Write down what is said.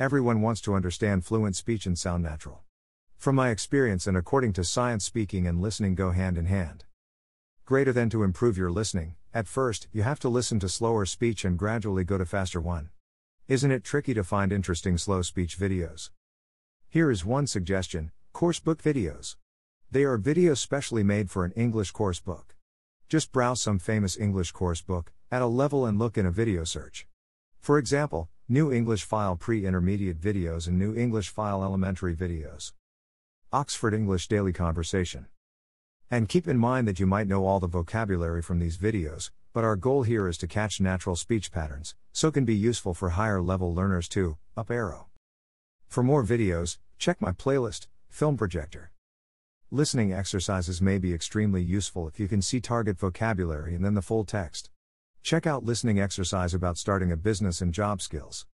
Everyone wants to understand fluent speech and sound natural. From my experience and according to science, speaking and listening go hand in hand. Greater than to improve your listening, at first, you have to listen to slower speech and gradually go to faster one. Isn't it tricky to find interesting slow speech videos? Here is one suggestion coursebook videos. They are videos specially made for an English course book. Just browse some famous English course book, add a level, and look in a video search. For example, New English File Pre Intermediate videos and New English File Elementary videos. Oxford English Daily Conversation. And keep in mind that you might know all the vocabulary from these videos, but our goal here is to catch natural speech patterns, so can be useful for higher level learners too. Up arrow. For more videos, check my playlist, Film Projector. Listening exercises may be extremely useful if you can see target vocabulary and then the full text. Check out listening exercise about starting a business and job skills.